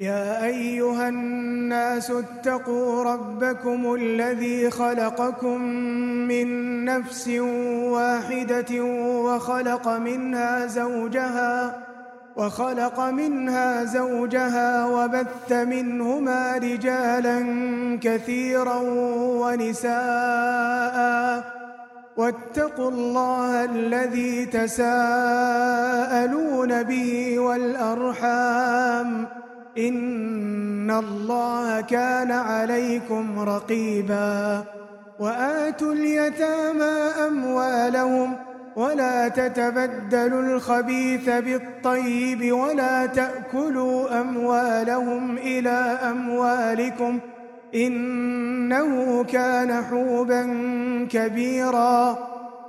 يا أيها الناس اتقوا ربكم الذي خلقكم من نفس واحدة وخلق منها زوجها وخلق منها زوجها وبث منهما رجالا كثيرا ونساء واتقوا الله الذي تساءلون به والأرحام إن الله كان عليكم رقيبا وآتوا اليتامى أموالهم ولا تتبدلوا الخبيث بالطيب ولا تأكلوا أموالهم إلى أموالكم إنه كان حوبا كبيراً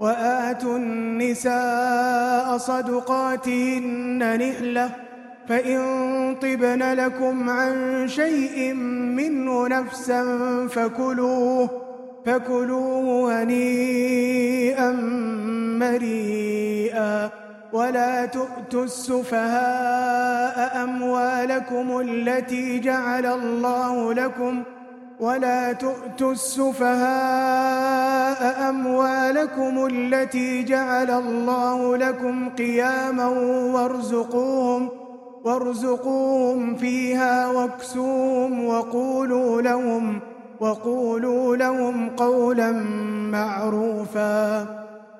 وآتوا النساء صدقاتهن نحلة فإن طبن لكم عن شيء منه نفسا فكلوه فكلوه هنيئا مريئا. ولا تؤتوا السفهاء أموالكم التي جعل الله لكم ۖ ولا تؤتوا السفهاء أموالكم التي جعل الله لكم قياما وارزقوهم وارزقوهم فيها واكسوهم وقولوا لهم وقولوا لهم قولا معروفا.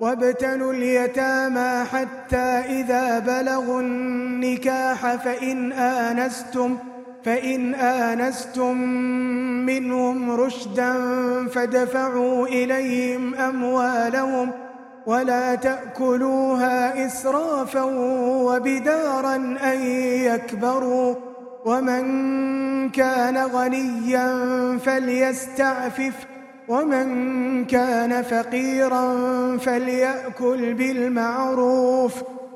وابتلوا اليتامى حتى إذا بلغوا النكاح فإن آنستم فإن آنستم منهم رشدا فدفعوا إليهم أموالهم ولا تأكلوها إسرافا وبدارا أن يكبروا ومن كان غنيا فليستعفف ومن كان فقيرا فليأكل بالمعروف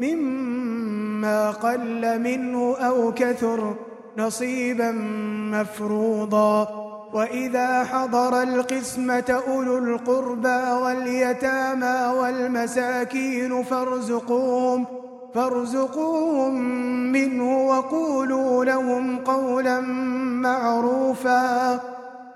مما قل منه أو كثر نصيبا مفروضا. وإذا حضر القسمة أولو القربى واليتامى والمساكين فارزقوهم فارزقوهم منه وقولوا لهم قولا معروفا.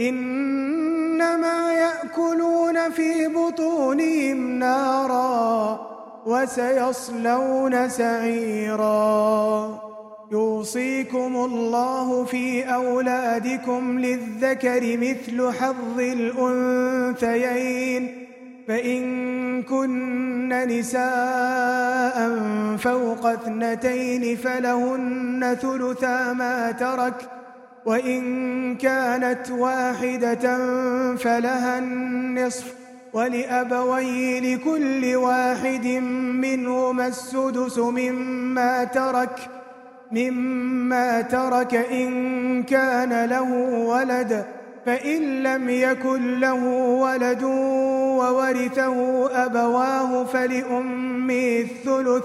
إنما يأكلون في بطونهم نارا وسيصلون سعيرا. يوصيكم الله في أولادكم للذكر مثل حظ الأنثيين. فإن كن نساء فوق اثنتين فلهن ثلثا ما ترك ۖ وإن كانت واحدة فلها النصف ولأبويه لكل واحد منهما السدس مما ترك مما ترك إن كان له ولد فإن لم يكن له ولد وورثه أبواه فلأمه الثلث.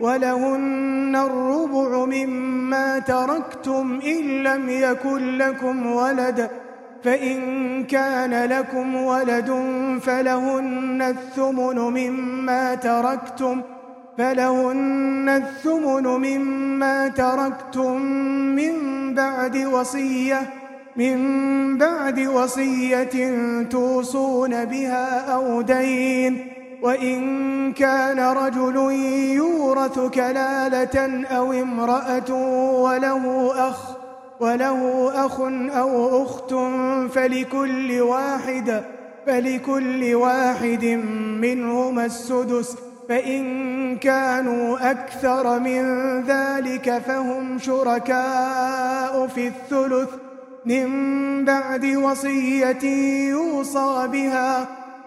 ولهن الربع مما تركتم إن لم يكن لكم ولد فإن كان لكم ولد فلهن الثمن مما تركتم فلهن الثمن مما تركتم من بعد وصية من بعد وصية توصون بها أو دين. وإن كان رجل يورث كلالة أو امرأة وله أخ وله أخ أو أخت فلكل واحد فلكل واحد منهما السدس فإن كانوا أكثر من ذلك فهم شركاء في الثلث. من بعد وصية يوصى بها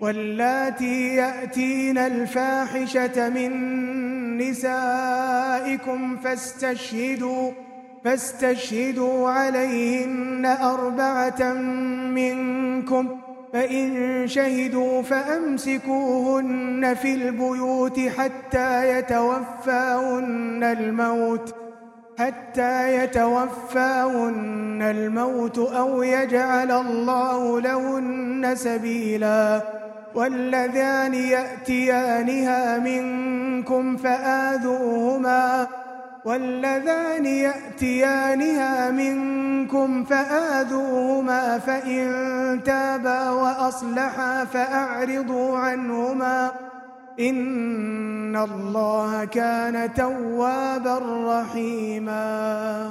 واللاتي يأتين الفاحشة من نسائكم فاستشهدوا فاستشهدوا عليهن أربعة منكم فإن شهدوا فأمسكوهن في البيوت حتى يتوفاهن الموت حتى يتوفاهن الموت أو يجعل الله لهن سبيلا. واللذان يأتيانها منكم فآذوهما واللذان يأتيانها منكم فآذوهما فإن تابا وأصلحا فأعرضوا عنهما إن الله كان توابا رحيما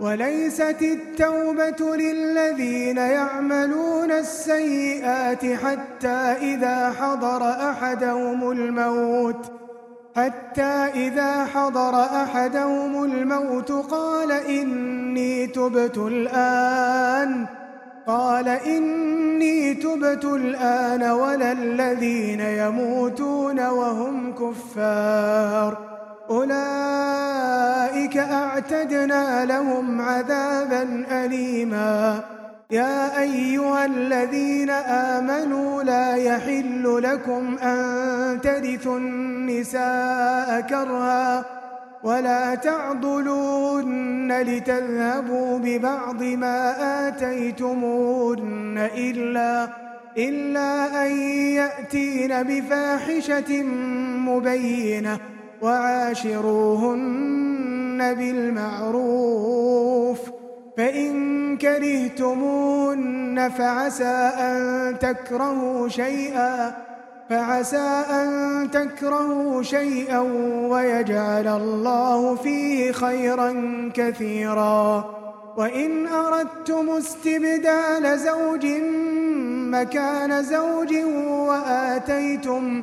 وليست التوبة للذين يعملون السيئات حتى إذا حضر أحدهم الموت حتى إذا حضر أحدهم الموت قال إني تبت الآن قال إني تبت الآن ولا الذين يموتون وهم كفار. أولئك أعتدنا لهم عذابا أليما. يا أيها الذين آمنوا لا يحل لكم أن ترثوا النساء كرها ولا تعضلون لتذهبوا ببعض ما آتيتمون إلا إلا أن يأتين بفاحشة مبينة. وعاشروهن بالمعروف فإن كرهتمون فعسى أن تكرهوا شيئا فعسى أن تكرهوا شيئا ويجعل الله فيه خيرا كثيرا وإن أردتم استبدال زوج مكان زوج وآتيتم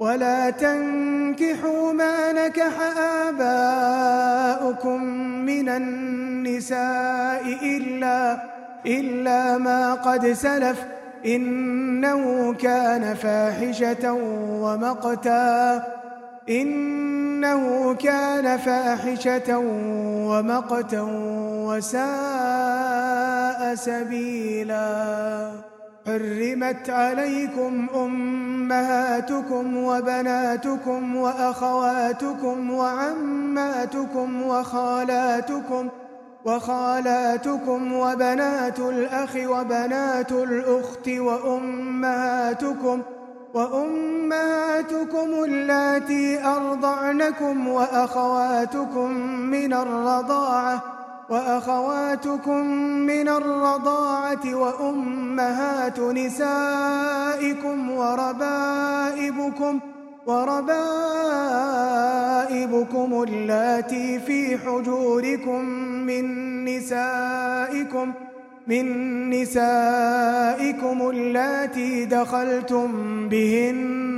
ولا تنكحوا ما نكح آباؤكم من النساء إلا إلا ما قد سلف إنه كان فاحشة ومقتا إنه كان فاحشة ومقتا وساء سبيلا. حرمت عليكم أمهاتكم وبناتكم وأخواتكم وعماتكم وخالاتكم وخالاتكم وبنات الأخ وبنات الأخت وأمهاتكم وأمهاتكم اللاتي أرضعنكم وأخواتكم من الرضاعة وأخواتكم من الرضاعة وأمهات نسائكم وربائبكم وربائبكم اللاتي في حجوركم من نسائكم من نسائكم اللاتي دخلتم بهن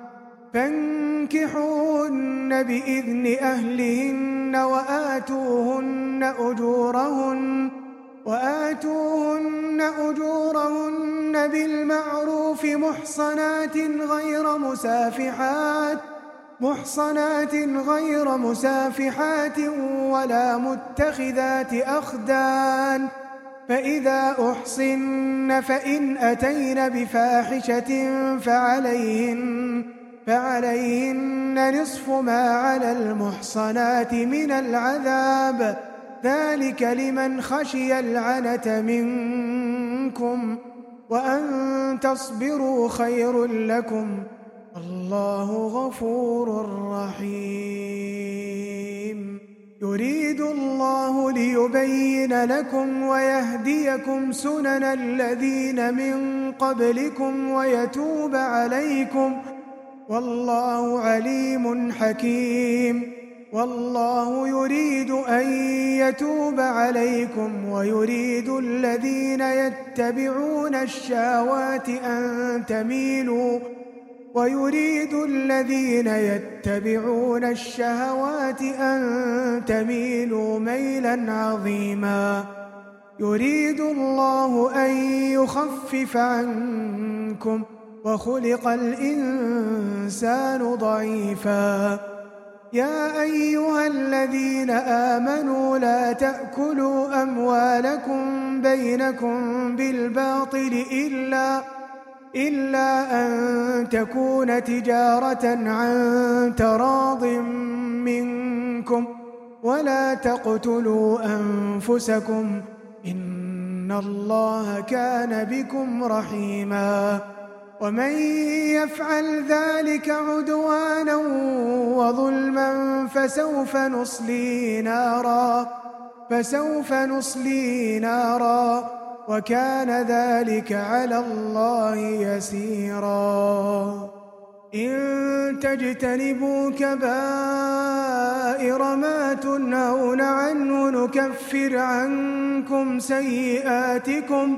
فانكحوهن بإذن أهلهن وآتوهن أجورهن وآتوهن أجورهن بالمعروف محصنات غير مسافحات محصنات غير مسافحات ولا متخذات أخدان فإذا أحصن فإن أتين بفاحشة فعليهن فعليهن نصف ما على المحصنات من العذاب. ذلك لمن خشي العنة منكم وأن تصبروا خير لكم. الله غفور رحيم. يريد الله ليبين لكم ويهديكم سنن الذين من قبلكم ويتوب عليكم. والله عليم حكيم. والله يريد أن يتوب عليكم ويريد الذين يتبعون الشهوات أن تميلوا ويريد الذين يتبعون الشهوات أن تميلوا ميلا عظيماً. يريد الله أن يخفف عنكم وخلق الإنسان ضعيفا. يا أيها الذين آمنوا لا تأكلوا أموالكم بينكم بالباطل إلا إلا أن تكون تجارة عن تراض منكم ولا تقتلوا أنفسكم إن الله كان بكم رحيما. ومن يفعل ذلك عدوانا وظلما فسوف نصلي نارا فسوف نصلي نارا وكان ذلك على الله يسيرا. إن تجتنبوا كبائر ما تنهون عنه نكفر عنكم سيئاتكم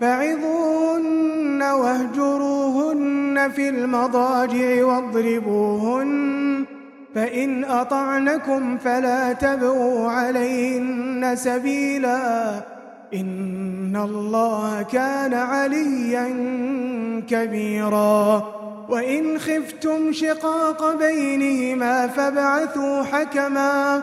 فعظوهن واهجروهن في المضاجع واضربوهن فإن أطعنكم فلا تبغوا عليهن سبيلا. إن الله كان عليا كبيرا. وإن خفتم شقاق بينهما فابعثوا حكما.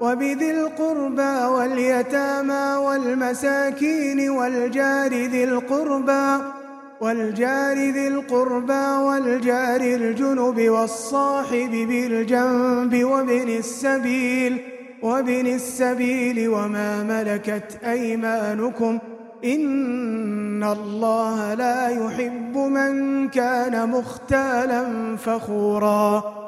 وبذي القربى واليتامى والمساكين والجار ذي القربى والجار ذي القربى والجار الجنب والصاحب بالجنب وابن السبيل وابن السبيل وما ملكت أيمانكم إن الله لا يحب من كان مختالا فخورا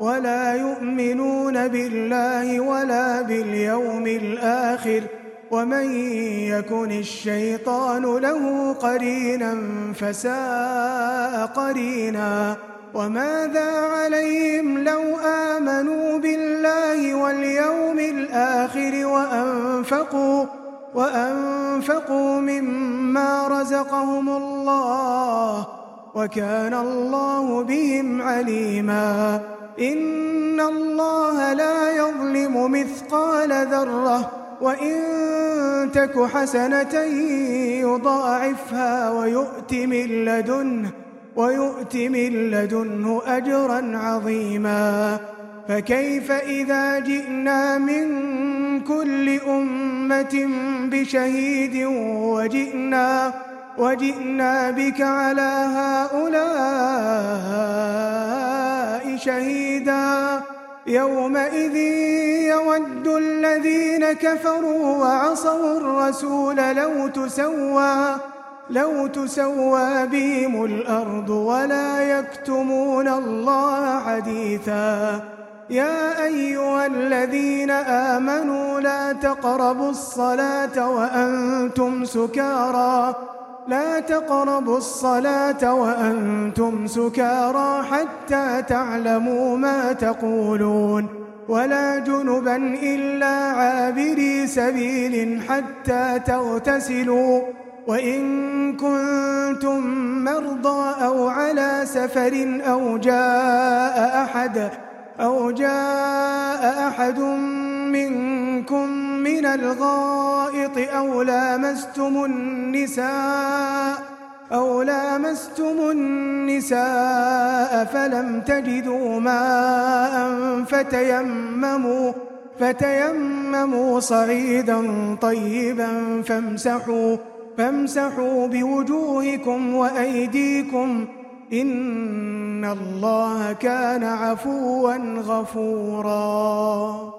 ولا يؤمنون بالله ولا باليوم الآخر ومن يكن الشيطان له قرينا فساء قرينا وماذا عليهم لو آمنوا بالله واليوم الآخر وأنفقوا وأنفقوا مما رزقهم الله وكان الله بهم عليما إن الله لا يظلم مثقال ذرة وإن تك حسنة يضاعفها ويؤت من لدنه ويؤت من لدنه أجرا عظيما فكيف إذا جئنا من كل أمة بشهيد وجئنا وجئنا بك على هؤلاء شهيدا. يومئذ يود الذين كفروا وعصوا الرسول لو تسوى لو تسوى بهم الأرض ولا يكتمون الله حديثا. يا أيها الذين آمنوا لا تقربوا الصلاة وأنتم سكارى. لا تقربوا الصلاة وأنتم سكارى حتى تعلموا ما تقولون ولا جنبا إلا عابري سبيل حتى تغتسلوا وإن كنتم مرضى أو على سفر أو جاء أحد أو جاء أحد منكم من الغائط أو لامستم النساء أو لامستم النساء فلم تجدوا ماء فتيمموا فتيمموا صعيدا طيبا فامسحوا فامسحوا بوجوهكم وأيديكم إن الله كان عفوا غفورا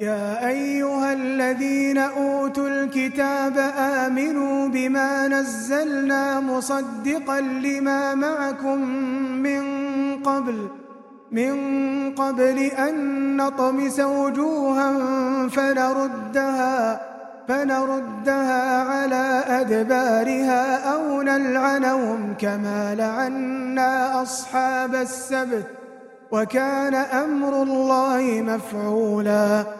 يا أيها الذين أوتوا الكتاب آمنوا بما نزلنا مصدقا لما معكم من قبل من قبل أن نطمس وجوها فنردها فنردها على أدبارها أو نلعنهم كما لعنا أصحاب السبت وكان أمر الله مفعولا.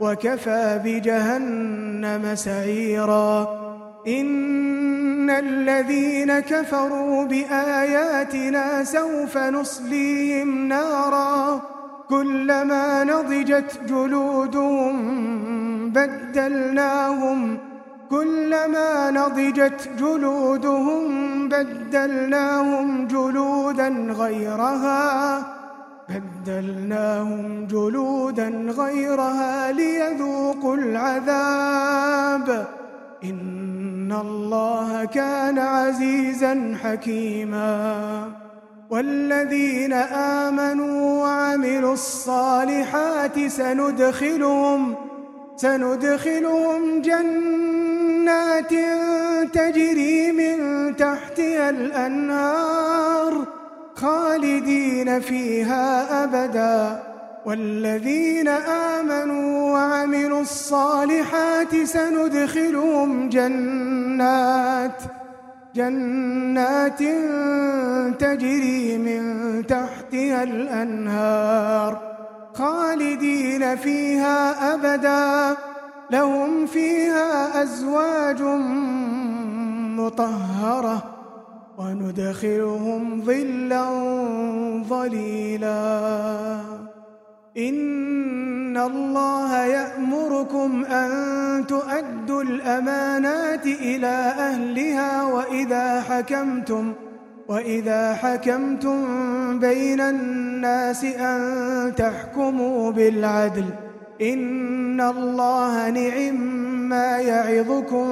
وكفى بجهنم سعيرا. إن الذين كفروا بآياتنا سوف نصليهم نارا. كلما نضجت جلودهم بدلناهم. كلما نضجت جلودهم بدلناهم جلودا غيرها. بدلناهم جلودا غيرها ليذوقوا العذاب. إن الله كان عزيزا حكيما. والذين آمنوا وعملوا الصالحات سندخلهم سندخلهم جنات تجري من تحتها الأنهار. خالدين فيها أبدا. والذين آمنوا وعملوا الصالحات سندخلهم جنات جنات تجري من تحتها الأنهار خالدين فيها أبدا. لهم فيها أزواج مطهرة وندخلهم ظلا ظليلا. إن الله يأمركم أن تؤدوا الأمانات إلى أهلها وإذا حكمتم ۖ وإذا حكمتم بين الناس أن تحكموا بالعدل. إن الله نعم ما يعظكم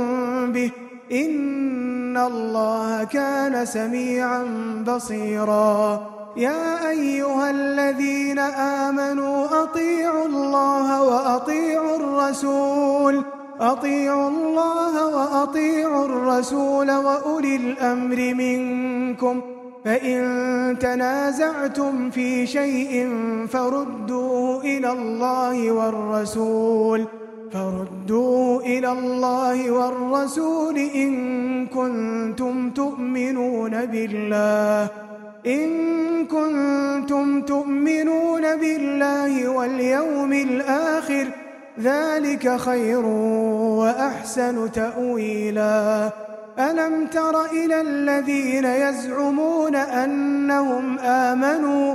به. إن الله كان سميعا بصيرا يا أيها الذين آمنوا أطيعوا الله وأطيعوا الرسول أطيعوا الله وأطيعوا الرسول وأولي الأمر منكم فإن تنازعتم في شيء فردوه إلى الله والرسول فردوه إلى الله والرسول إن كنتم تؤمنون بالله إن كنتم تؤمنون بالله واليوم الآخر ۖ ذلك خير وأحسن تأويلا. ألم تر إلى الذين يزعمون أنهم آمنوا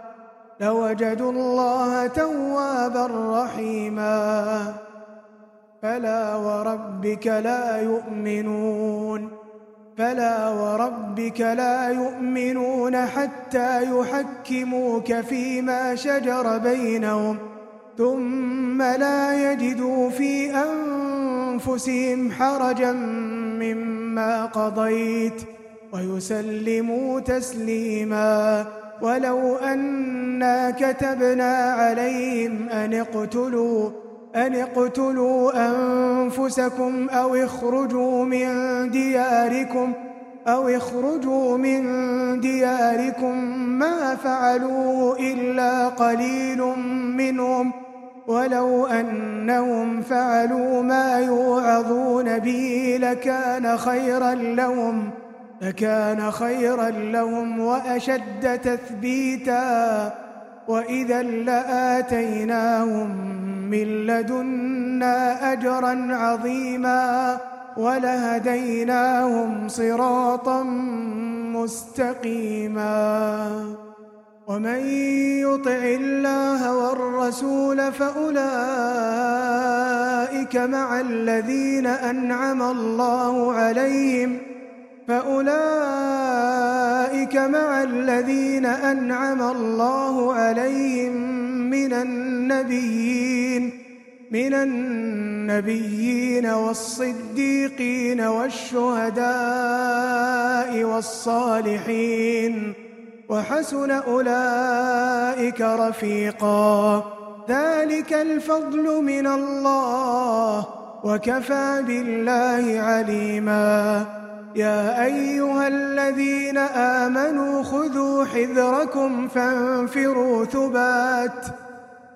لوجدوا الله توابا رحيما. فلا وربك لا يؤمنون. فلا وربك لا يؤمنون حتى يحكموك فيما شجر بينهم. ثم لا يجدوا في أنفسهم حرجا مما قضيت. ويسلموا تسليما. ولو أنا كتبنا عليهم أن اقتلوا أن اقتلوا أنفسكم أو اخرجوا من دياركم أو اخرجوا من دياركم ما فعلوه إلا قليل منهم. ولو أنهم فعلوا ما يوعظون به لكان خيرا لهم. لكان خيرا لهم وأشد تثبيتا وإذا لآتيناهم من لدنا أجرا عظيما ولهديناهم صراطا مستقيما. ومن يطع الله والرسول فأولئك مع الذين أنعم الله عليهم فأولئك مع الذين أنعم الله عليهم من النبيين من النبيين والصديقين والشهداء والصالحين وحسن أولئك رفيقا. ذلك الفضل من الله وكفى بالله عليما. يا أيها الذين آمنوا خذوا حذركم فانفروا ثبات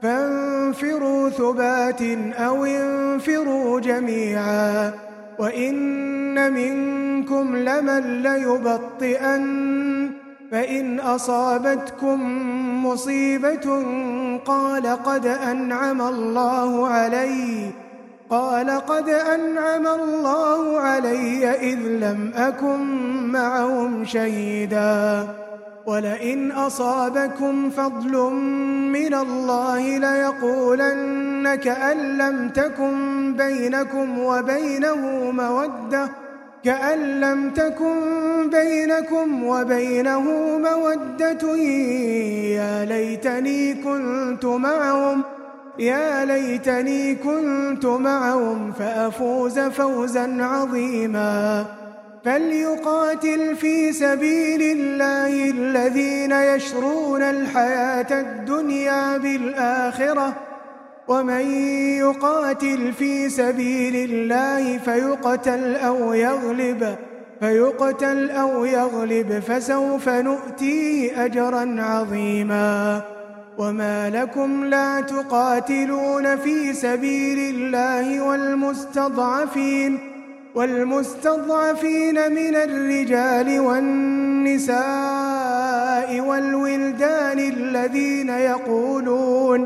فانفروا ثبات أو انفروا جميعا وإن منكم لمن ليبطئن فإن أصابتكم مصيبة قال قد أنعم الله علي قال قد أنعم الله علي إذ لم أكن معهم شهيداً ولئن أصابكم فضل من الله ليقولن كأن لم تكن بينكم وبينه مودة كأن لم تكن بينكم وبينه مودة يا ليتني كنت معهم يا ليتني كنت معهم فأفوز فوزا عظيما. فليقاتل في سبيل الله الذين يشرون الحياة الدنيا بالآخرة. ومن يقاتل في سبيل الله فيقتل أو يغلب فيقتل أو يغلب فسوف نؤتيه أجرا عظيما. وما لكم لا تقاتلون في سبيل الله والمستضعفين والمستضعفين من الرجال والنساء والولدان الذين يقولون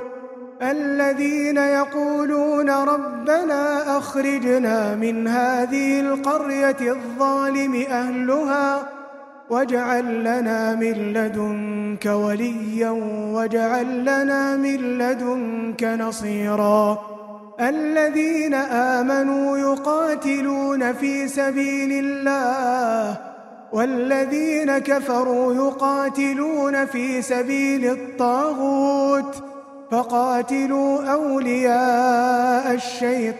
الذين يقولون ربنا أخرجنا من هذه القرية الظالم أهلها واجعل لنا من لدنك وليا واجعل لنا من لدنك نصيراً. الذين آمنوا يقاتلون في سبيل الله والذين كفروا يقاتلون في سبيل الطاغوت فقاتلوا أولياء الشيطان.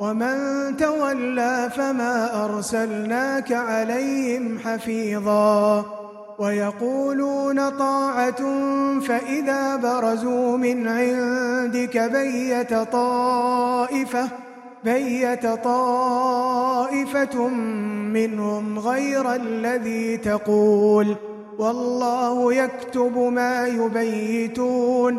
ومن تولى فما أرسلناك عليهم حفيظا ويقولون طاعة فإذا برزوا من عندك بيت طائفة بيت طائفة منهم غير الذي تقول والله يكتب ما يبيتون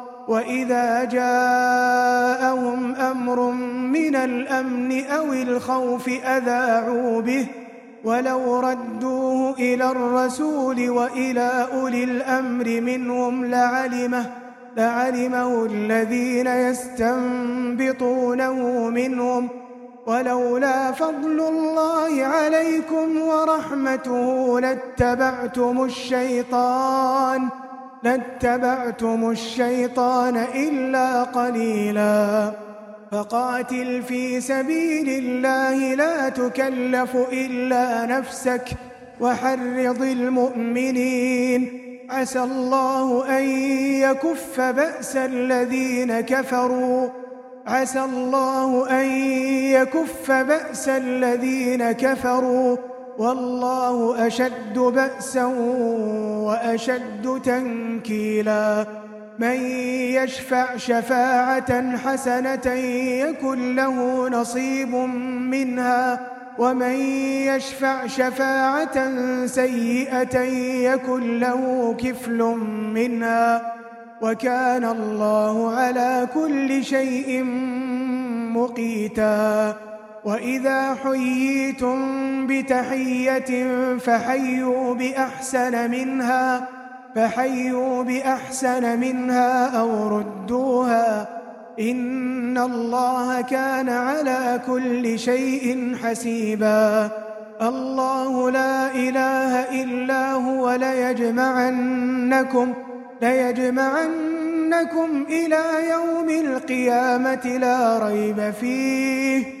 وإذا جاءهم أمر من الأمن أو الخوف أذاعوا به ولو ردوه إلى الرسول وإلى أولي الأمر منهم لعلمه لعلمه الذين يستنبطونه منهم ولولا فضل الله عليكم ورحمته لاتبعتم الشيطان لاتبعتم الشيطان إلا قليلاً. فقاتل في سبيل الله لا تكلف إلا نفسك وحرض المؤمنين. عسى الله أن يكف بأس الذين كفروا. عسى الله أن يكف بأس الذين كفروا. والله أشد بأسا وأشد تنكيلاً. من يشفع شفاعة حسنة يكن له نصيب منها. ومن يشفع شفاعة سيئة يكن له كفل منها. وكان الله على كل شيء مقيتا. وإذا حييتم بتحية فحيوا بأحسن منها فحيوا بأحسن منها أو ردوها إن الله كان على كل شيء حسيبا. الله لا إله إلا هو ليجمعنكم ليجمعنكم إلى يوم القيامة لا ريب فيه.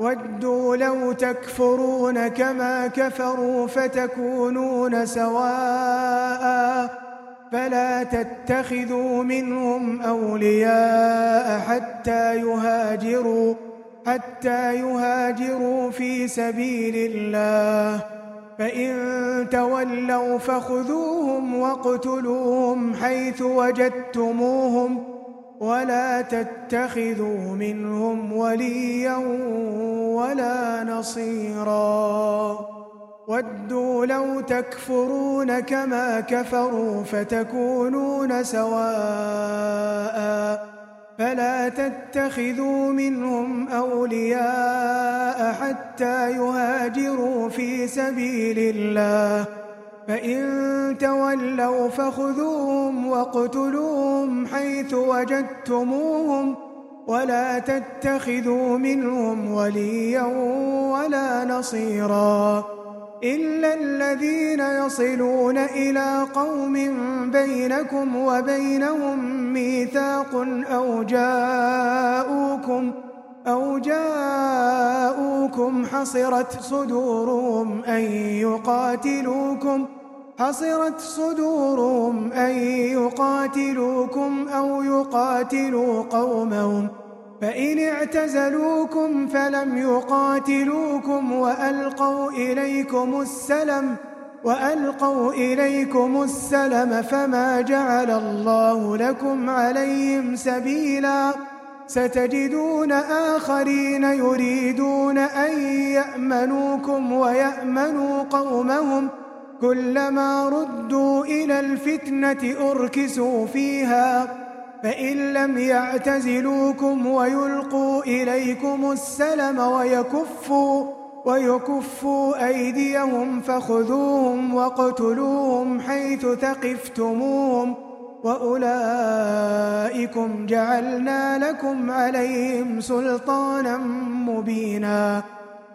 ودوا لو تكفرون كما كفروا فتكونون سواءً فلا تتخذوا منهم أولياء حتى يهاجروا حتى يهاجروا في سبيل الله. فإن تولوا فخذوهم واقتلوهم حيث وجدتموهم ولا تتخذوا منهم وليا ولا نصيرا. ودوا لو تكفرون كما كفروا فتكونون سواء. فلا تتخذوا منهم أولياء حتى يهاجروا في سبيل الله. فإن تولوا فخذوهم واقتلوهم حيث وجدتموهم ولا تتخذوا منهم وليا ولا نصيرا إلا الذين يصلون إلى قوم بينكم وبينهم ميثاق أو جاءوكم أو جاءوكم حصرت صدورهم أن يقاتلوكم حصرت صدورهم أن يقاتلوكم أو يقاتلوا قومهم فإن اعتزلوكم فلم يقاتلوكم وألقوا إليكم السلم وألقوا إليكم السلم فما جعل الله لكم عليهم سبيلا. ستجدون آخرين يريدون أن يأمنوكم ويأمنوا قومهم كلما ردوا إلى الفتنة أركسوا فيها فإن لم يعتزلوكم ويلقوا إليكم السلم ويكفوا ويكفوا أيديهم فخذوهم واقتلوهم حيث ثقفتموهم وأولئكم جعلنا لكم عليهم سلطانا مبينا.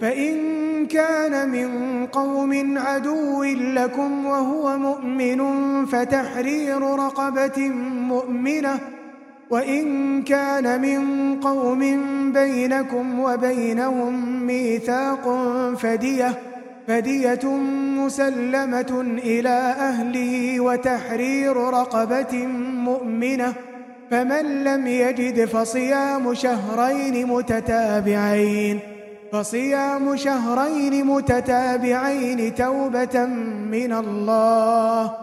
فإن كان من قوم عدو لكم وهو مؤمن فتحرير رقبة مؤمنة وإن كان من قوم بينكم وبينهم ميثاق فدية فدية مسلمة إلى أهله وتحرير رقبة مؤمنة فمن لم يجد فصيام شهرين متتابعين فصيام شهرين متتابعين توبة من الله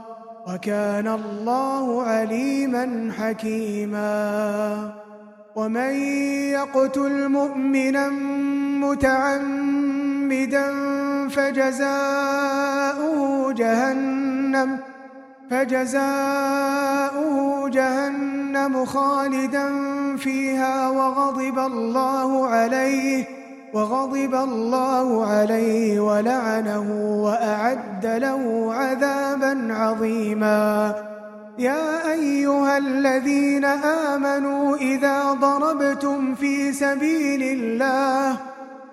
وكان الله عليما حكيما. ومن يقتل مؤمنا متعمدا فجزاؤه جهنم فجزاؤه جهنم خالدا فيها وغضب الله عليه. وغضب الله عليه ولعنه وأعد له عذابا عظيما. يا أيها الذين آمنوا إذا ضربتم في سبيل الله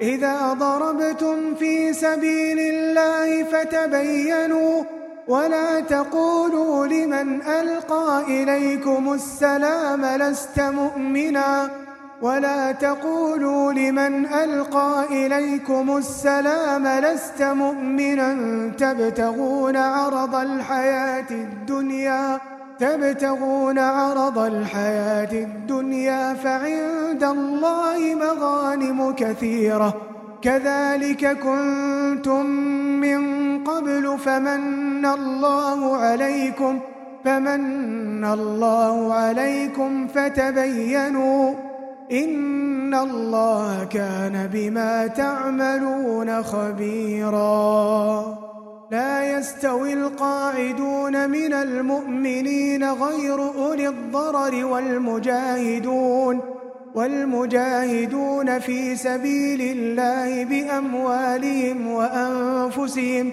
إذا ضربتم في سبيل الله فتبينوا ولا تقولوا لمن ألقى إليكم السلام لست مؤمنا. ولا تقولوا لمن ألقى إليكم السلام لست مؤمنا تبتغون عرض الحياة الدنيا تبتغون عرض الحياة الدنيا فعند الله مغانم كثيرة. كذلك كنتم من قبل فمن الله عليكم فمن الله عليكم فتبينوا إن الله كان بما تعملون خبيراً. لا يستوي القاعدون من المؤمنين غير أولي الضرر والمجاهدون والمجاهدون في سبيل الله بأموالهم وأنفسهم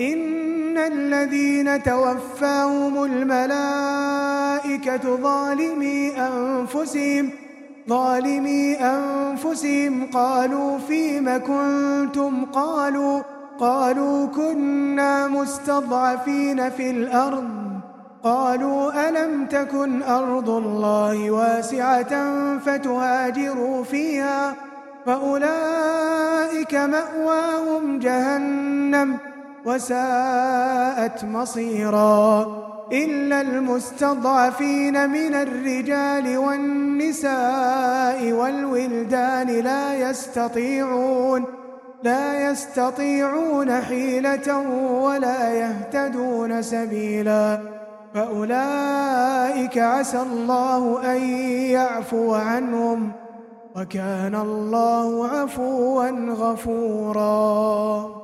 إن الذين توفاهم الملائكة ظالمي أنفسهم ظالمي أنفسهم. قالوا فيم كنتم؟ قالوا قالوا كنا مستضعفين في الأرض. قالوا ألم تكن أرض الله واسعة فتهاجروا فيها؟ فأولئك مأواهم جهنم. وساءت مصيرا إلا المستضعفين من الرجال والنساء والولدان لا يستطيعون لا يستطيعون حيلة ولا يهتدون سبيلا فأولئك عسى الله أن يعفو عنهم وكان الله عفوا غفوراً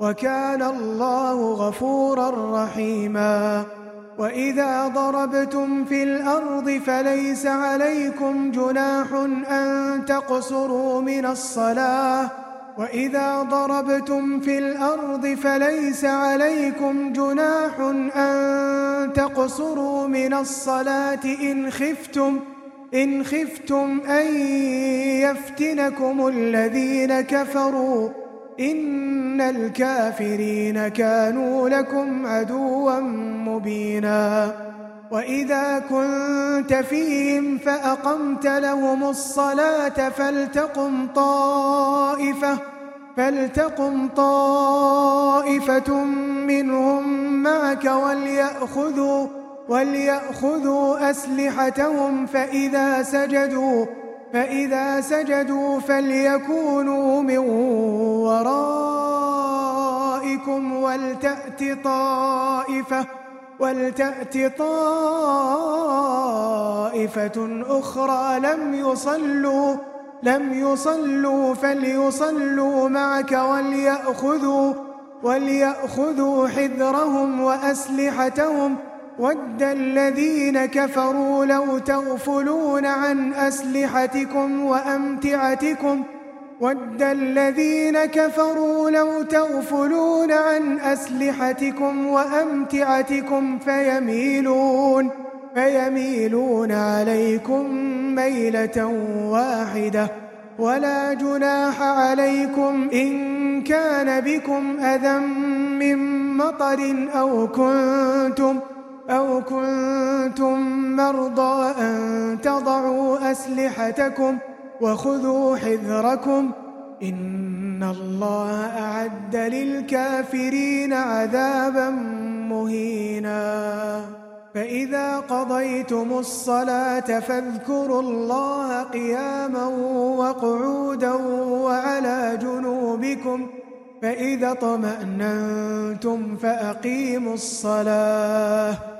وكان الله غفورا رحيما. وإذا ضربتم في الأرض فليس عليكم جناح أن تقصروا من الصلاة. وإذا ضربتم في الأرض فليس عليكم جناح أن تقصروا من الصلاة. إن خفتم إن خفتم أن يفتنكم الذين كفروا. إن الكافرين كانوا لكم عدوا مبينا. وإذا كنت فيهم فأقمت لهم الصلاة فلتقم طائفة فلتقم طائفة منهم معك وليأخذوا وليأخذوا أسلحتهم فإذا سجدوا فإذا سجدوا فليكونوا من ورائكم ولتأت طائفة ولتأت طائفة أخرى لم يصلوا لم يصلوا فليصلوا معك وليأخذوا وليأخذوا حذرهم وأسلحتهم ود الذين كفروا لو تغفلون عن أسلحتكم وأمتعتكم ود الذين كفروا لو تغفلون عن أسلحتكم وأمتعتكم فيميلون فيميلون عليكم ميلة واحدة ولا جناح عليكم إن كان بكم أذى من مطر أو كنتم أو كنتم مرضى أن تضعوا أسلحتكم وخذوا حذركم إن الله أعد للكافرين عذابا مهينا. فإذا قضيتم الصلاة فاذكروا الله قياما وقعودا وعلى جنوبكم فإذا طمأننتم فأقيموا الصلاة.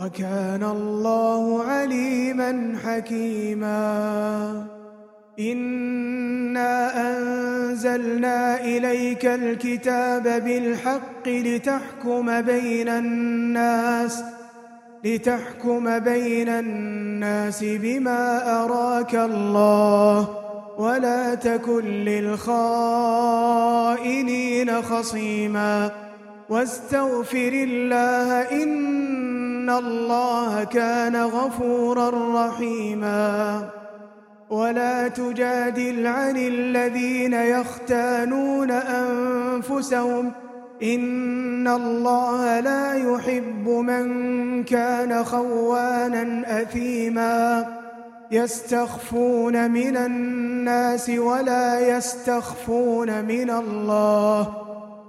وكان الله عليما حكيما. إنا أنزلنا إليك الكتاب بالحق لتحكم بين الناس لتحكم بين الناس بما أراك الله ولا تكن للخائنين خصيما. واستغفر الله إن الله كان غفورا رحيما. ولا تجادل عن الذين يختانون أنفسهم. إن الله لا يحب من كان خوانا أثيما. يستخفون من الناس ولا يستخفون من الله.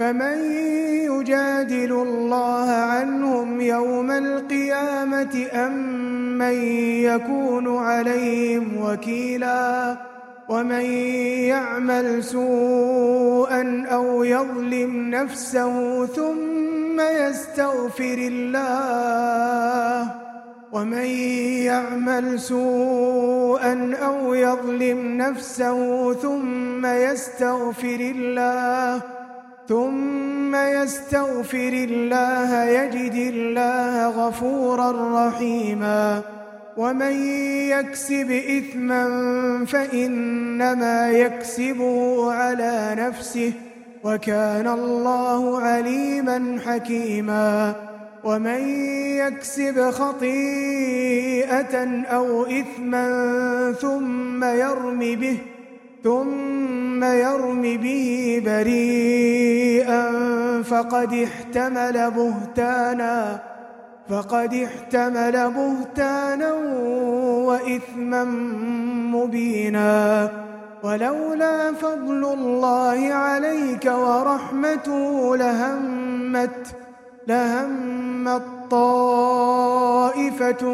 فمن يجادل الله عنهم يوم القيامة أم من يكون عليهم وكيلا ومن يعمل سوءا أو يظلم نفسه ثم يستغفر الله ومن يعمل سوءا أو يظلم نفسه ثم يستغفر الله ثم يستغفر الله يجد الله غفورا رحيما ومن يكسب إثما فإنما يكسبه على نفسه وكان الله عليما حكيما ومن يكسب خطيئة أو إثما ثم يرم به ثم يرم به بريئا فقد احتمل بهتانا فقد احتمل بهتانا وإثما مبينا. ولولا فضل الله عليك ورحمته لهمت لهمت طائفة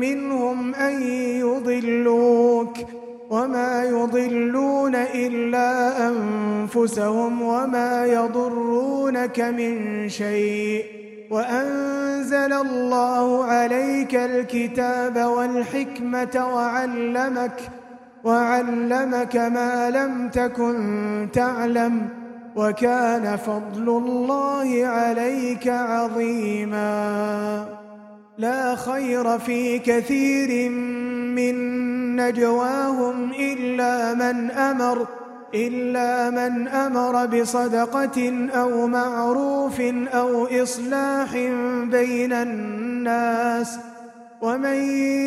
منهم أن يضلوك. وما يضلون إلا أنفسهم وما يضرونك من شيء وأنزل الله عليك الكتاب والحكمة وعلمك وعلمك ما لم تكن تعلم وكان فضل الله عليك عظيما لا خير في كثير من نجواهم إلا من أمر إلا من أمر بصدقة أو معروف أو إصلاح بين الناس. ومن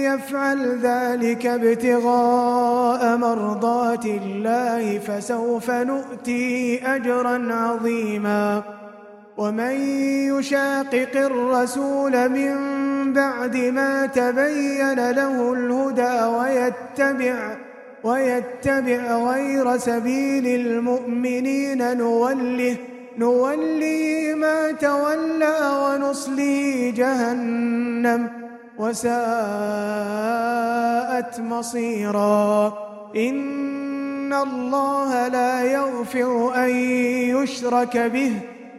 يفعل ذلك ابتغاء مرضات الله فسوف نؤتيه أجرا عظيما. ومن يشاقق الرسول من بعد ما تبين له الهدى ويتبع ويتبع غير سبيل المؤمنين. نوله نولي ما تولى ونصلي جهنم وساءت مصيرا. إن الله لا يغفر أن يشرك به.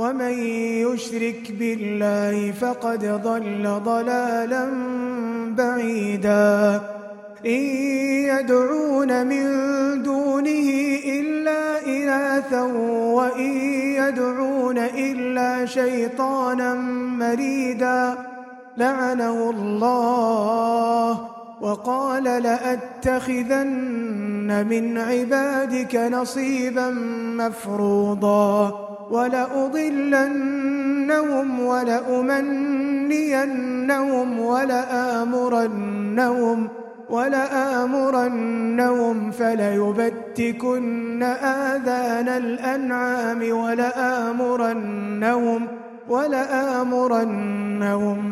ومن يشرك بالله فقد ضل ضلالا بعيدا. إن يدعون من دونه إلا إناثا وإن يدعون إلا شيطانا مريدا. لعنه الله وقال لأتخذن من عبادك نصيبا مفروضا ولأضلنهم ولأمنينهم ولآمرنهم ولآمرنهم فليبتكن آذان الأنعام ولآمرنهم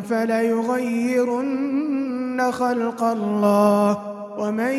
فليغيرن خلق الله ومن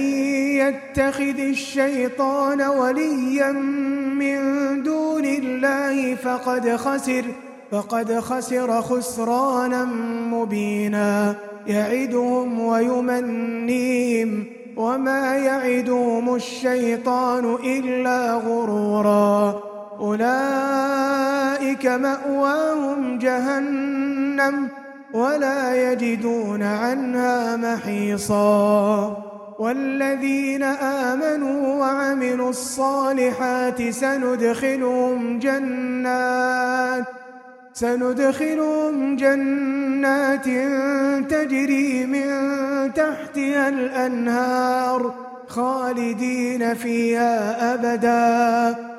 يتخذ الشيطان وليا من دون الله فقد خسر فقد خسر خسرانا مبينا يعدهم ويمنيهم وما يعدهم الشيطان إلا غرورا أولئك مأواهم جهنم ولا يجدون عنها محيصا. والذين آمنوا وعملوا الصالحات سندخلهم جنات سندخلهم جنات تجري من تحتها الأنهار خالدين فيها أبدا.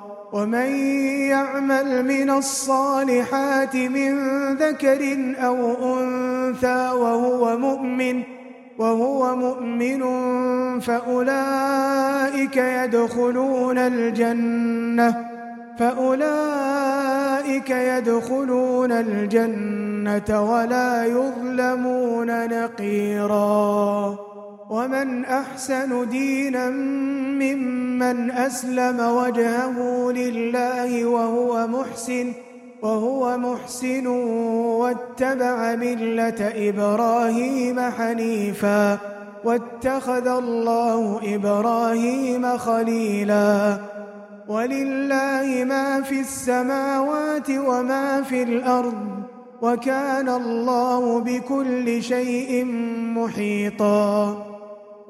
ومن يعمل من الصالحات من ذكر أو أنثى وهو مؤمن وهو مؤمن فأولئك يدخلون الجنة فأولئك يدخلون الجنة ولا يظلمون نقيرا. ومن أحسن دينا ممن أسلم وجهه لله وهو محسن وهو محسن واتبع ملة إبراهيم حنيفا واتخذ الله إبراهيم خليلاً. ولله ما في السماوات وما في الأرض وكان الله بكل شيء محيطا.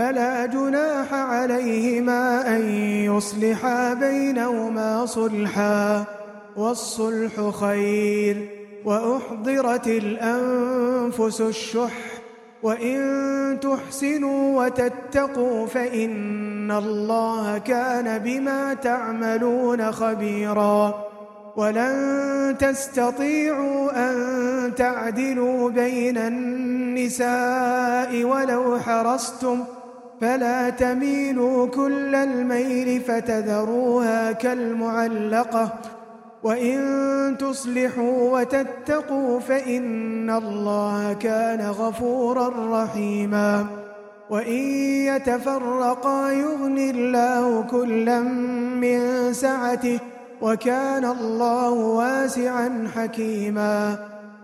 فلا جناح عليهما أن يصلحا بينهما صلحا والصلح خير وأحضرت الأنفس الشح وإن تحسنوا وتتقوا فإن الله كان بما تعملون خبيرا ولن تستطيعوا أن تعدلوا بين النساء ولو حرصتم فلا تميلوا كل الميل فتذروها كالمعلقة وإن تصلحوا وتتقوا فإن الله كان غفورا رحيما وإن يتفرقا يغني الله كلا من سعته وكان الله واسعا حكيما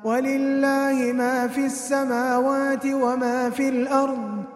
ولله ما في السماوات وما في الأرض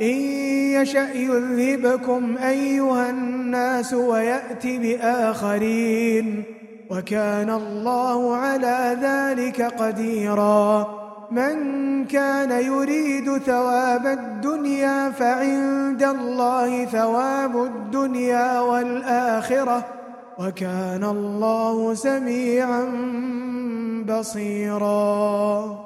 إن يشأ يذهبكم أيها الناس ويأت بآخرين وكان الله على ذلك قديرا من كان يريد ثواب الدنيا فعند الله ثواب الدنيا والآخرة وكان الله سميعا بصيراً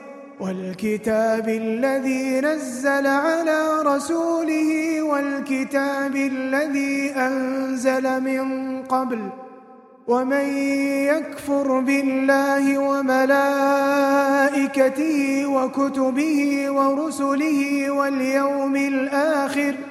والكتاب الذي نزل على رسوله والكتاب الذي أنزل من قبل ومن يكفر بالله وملائكته وكتبه ورسله واليوم الآخر ۖ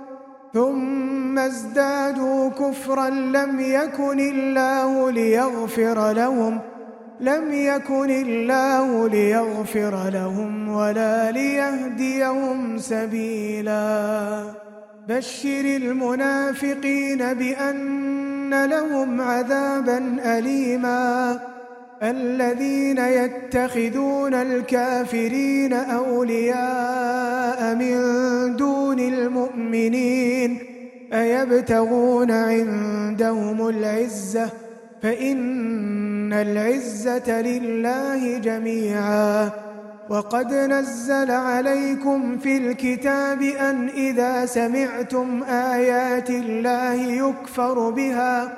ثم ازدادوا كفرا لم يكن الله ليغفر لهم لم يكن الله ليغفر لهم ولا ليهديهم سبيلا. بشر المنافقين بأن لهم عذابا أليما. الذين يتخذون الكافرين أولياء من دون المؤمنين أيبتغون عندهم العزة؟ فإن العزة لله جميعا. وقد نزل عليكم في الكتاب أن إذا سمعتم آيات الله يكفر بها.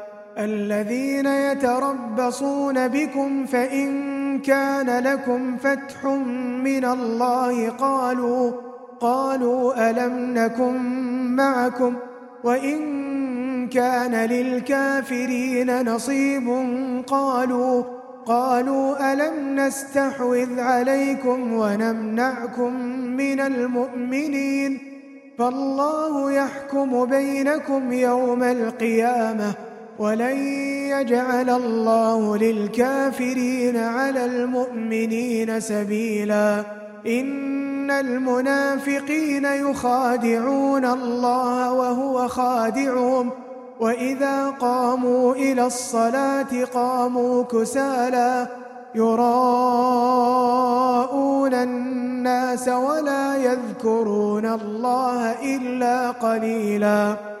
الذين يتربصون بكم فإن كان لكم فتح من الله قالوا قالوا ألم نكن معكم وإن كان للكافرين نصيب قالوا قالوا ألم نستحوذ عليكم ونمنعكم من المؤمنين فالله يحكم بينكم يوم القيامة ولن يجعل الله للكافرين على المؤمنين سبيلا. إن المنافقين يخادعون الله وهو خادعهم. وإذا قاموا إلى الصلاة قاموا كسالا. يراءون الناس ولا يذكرون الله إلا قليلاً.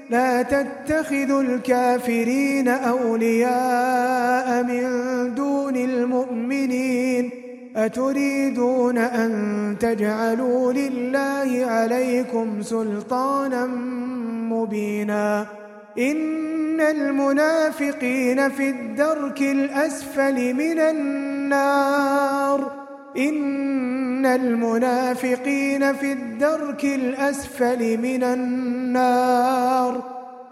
لا تتخذوا الكافرين أولياء من دون المؤمنين أتريدون أن تجعلوا لله عليكم سلطانا مبينا إن المنافقين في الدرك الأسفل من النار إن المنافقين في الدرك الأسفل من النار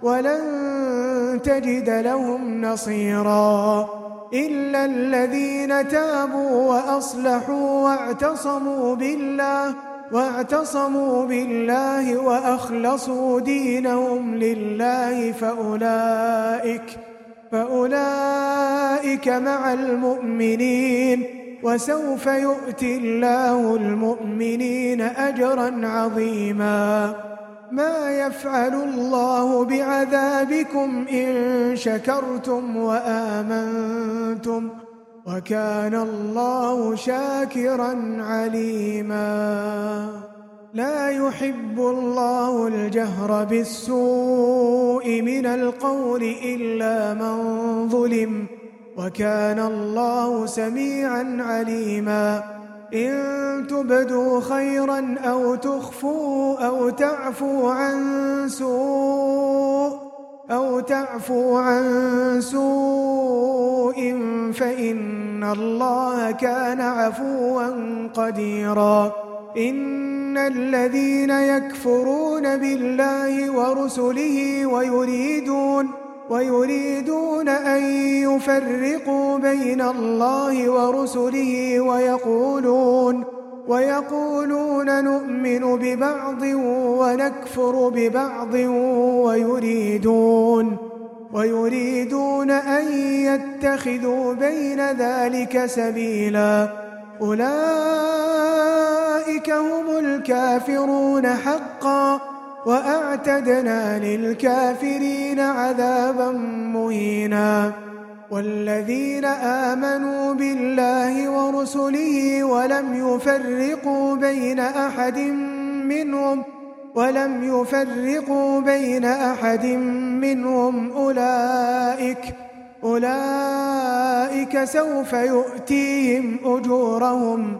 ولن تجد لهم نصيرا إلا الذين تابوا وأصلحوا واعتصموا بالله واعتصموا بالله وأخلصوا دينهم لله فأولئك فأولئك مع المؤمنين وسوف يؤتي الله المؤمنين أجرا عظيما. ما يفعل الله بعذابكم إن شكرتم وآمنتم وكان الله شاكرا عليما. لا يحب الله الجهر بالسوء من القول إلا من ظلم وكان الله سميعا عليما. إن تبدوا خيرا أو تخفوا أو تعفو عن سوء أو تعفو عن سوء فإن الله كان عفوا قديرا. إن الذين يكفرون بالله ورسله ويريدون ويريدون أن يفرقوا بين الله ورسله ويقولون ويقولون نؤمن ببعض ونكفر ببعض ويريدون ويريدون أن يتخذوا بين ذلك سبيلا أولئك هم الكافرون حقا وأعتدنا للكافرين عذابا مهينا والذين آمنوا بالله ورسله ولم يفرقوا بين أحد منهم ولم يفرقوا بين أحد منهم أولئك أولئك سوف يؤتيهم أجورهم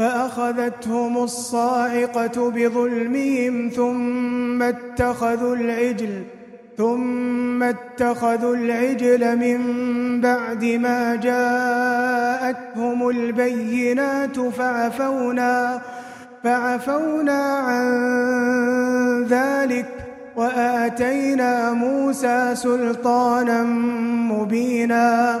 فأخذتهم الصاعقة بظلمهم ثم اتخذوا العجل ثم اتخذوا العجل من بعد ما جاءتهم البينات فعفونا فعفونا عن ذلك وآتينا موسى سلطانا مبينا.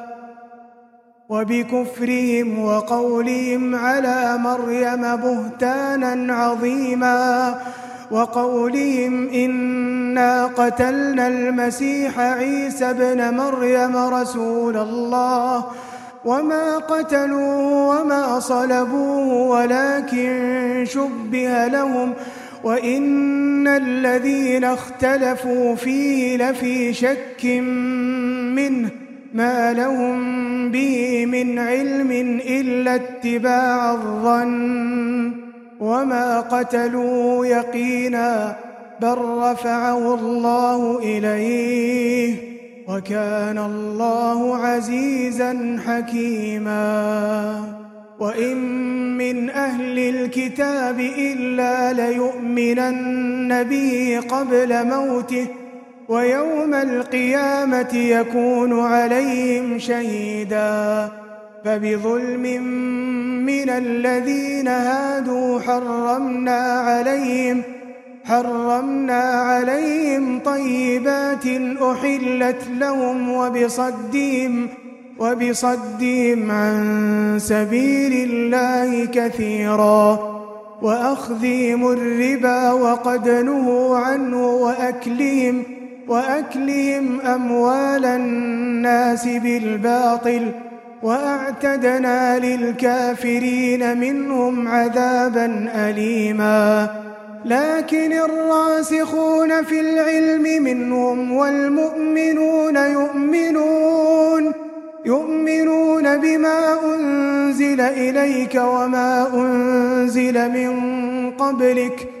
وبكفرهم وقولهم على مريم بهتانا عظيما وقولهم إنا قتلنا المسيح عيسى بن مريم رسول الله وما قتلوه وما صلبوه ولكن شبه لهم وإن الذين اختلفوا فيه لفي شك منه ما لهم به من علم إلا اتباع الظن وما قتلوا يقينا بل رفعه الله إليه وكان الله عزيزا حكيما. وإن من أهل الكتاب إلا ليؤمنن به قبل موته ويوم القيامة يكون عليهم شهيدا فبظلم من الذين هادوا حرمنا عليهم حرمنا عليهم طيبات أحلت لهم وبصدهم وبصدهم عن سبيل الله كثيرا وأخذهم الربا وقد نهوا عنه وأكلهم وأكلهم أموال الناس بالباطل وأعتدنا للكافرين منهم عذابا أليما. لكن الراسخون في العلم منهم والمؤمنون يؤمنون يؤمنون بما أنزل إليك وما أنزل من قبلك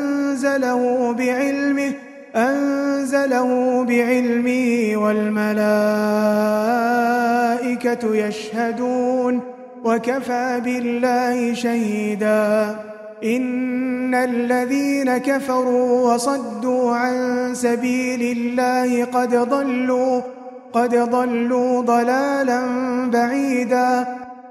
أنزله بعلمه أنزله بعلمه والملائكة يشهدون وكفى بالله شهيدا. إن الذين كفروا وصدوا عن سبيل الله قد ضلوا قد ضلوا ضلالا بعيدا.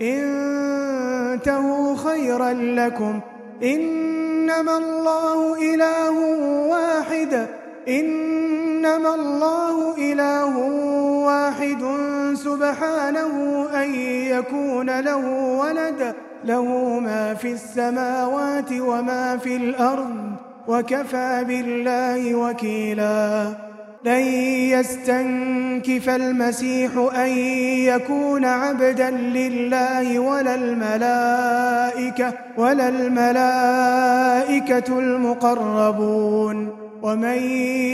انتهوا خيرا لكم. إنما الله إله واحد. إنما الله إله واحد. سبحانه أن يكون له ولد. له ما في السماوات وما في الأرض. وكفى بالله وكيلاً. لن يستنكف المسيح أن يكون عبدا لله ولا الملائكة ولا الملائكة المقربون. ومن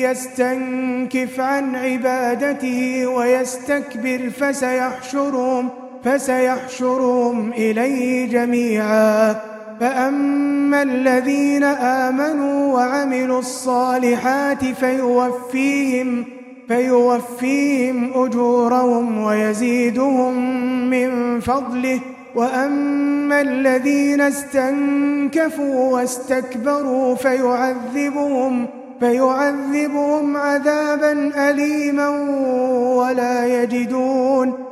يستنكف عن عبادته ويستكبر فسيحشرهم فسيحشرهم إليه جميعا. فأما الذين آمنوا وعملوا الصالحات فيوفيهم فيوفيهم أجورهم ويزيدهم من فضله وأما الذين استنكفوا واستكبروا فيعذبهم فيعذبهم عذابا أليما ولا يجدون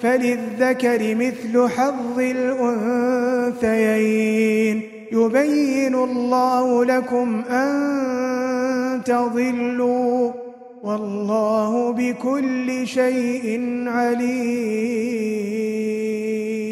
فللذكر مثل حظ الأنثيين. يبين الله لكم أن تضلوا. والله بكل شيء عليم.